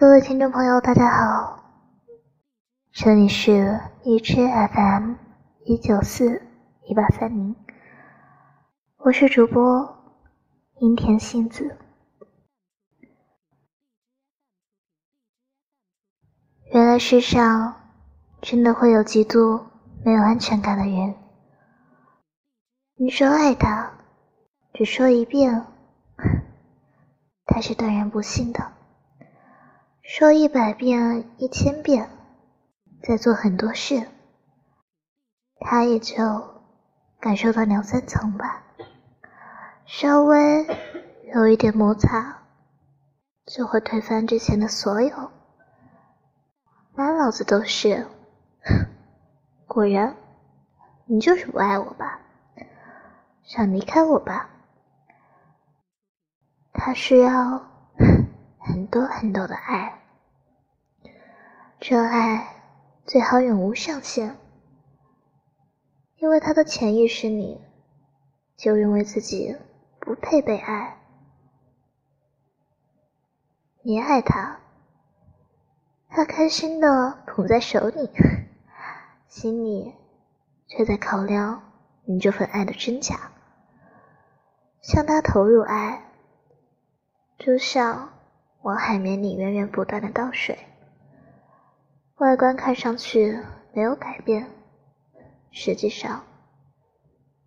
各位听众朋友，大家好，这里是荔枝 FM 一九四一八三零，我是主播樱田杏子。原来世上真的会有极度没有安全感的人。你说爱他，只说一遍，他是断然不信的；说一百遍、一千遍，再做很多事，他也就感受到两三层吧。稍微有一点摩擦，就会推翻之前的所有。满脑子都是，果然，你就是不爱我吧？想离开我吧？他需要 很多很多的爱，这爱最好永无上限，因为他的潜意识里就认为自己不配被爱。你爱他。他开心的捧在手里，心里却在考量你这份爱的真假。向他投入爱，就像往海绵里源源不断的倒水，外观看上去没有改变，实际上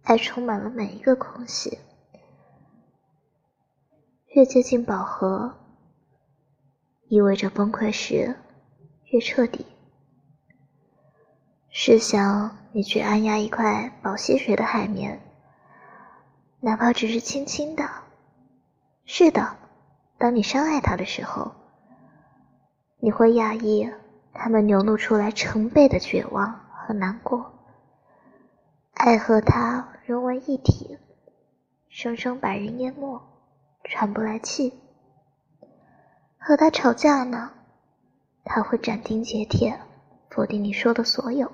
爱充满了每一个空隙。越接近饱和，意味着崩溃时。越彻底。试想，你去按压一块饱吸水的海绵，哪怕只是轻轻的。是的，当你伤害它的时候，你会讶异他们流露出来成倍的绝望和难过。爱和他融为一体，生生把人淹没，喘不来气。和他吵架呢？他会斩钉截铁否定你说的所有。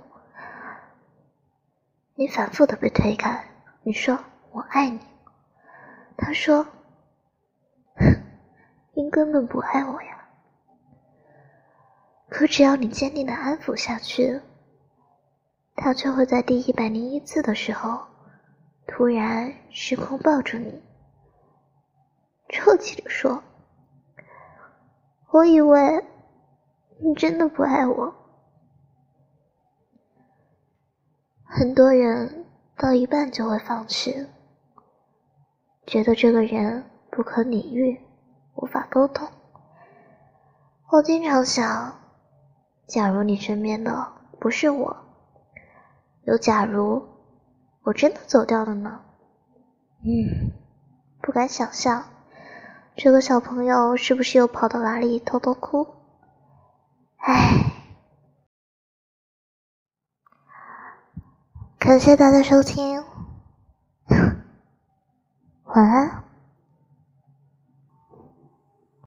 你反复的被推开，你说我爱你，他说，你根本不爱我呀。可只要你坚定的安抚下去，他却会在第一百零一次的时候，突然失控抱住你，臭气的说：“我以为。”你真的不爱我？很多人到一半就会放弃，觉得这个人不可理喻，无法沟通。我经常想，假如你身边的不是我，有假如我真的走掉了呢？嗯，不敢想象，这个小朋友是不是又跑到哪里偷偷哭？唉，感谢大家收听，晚安。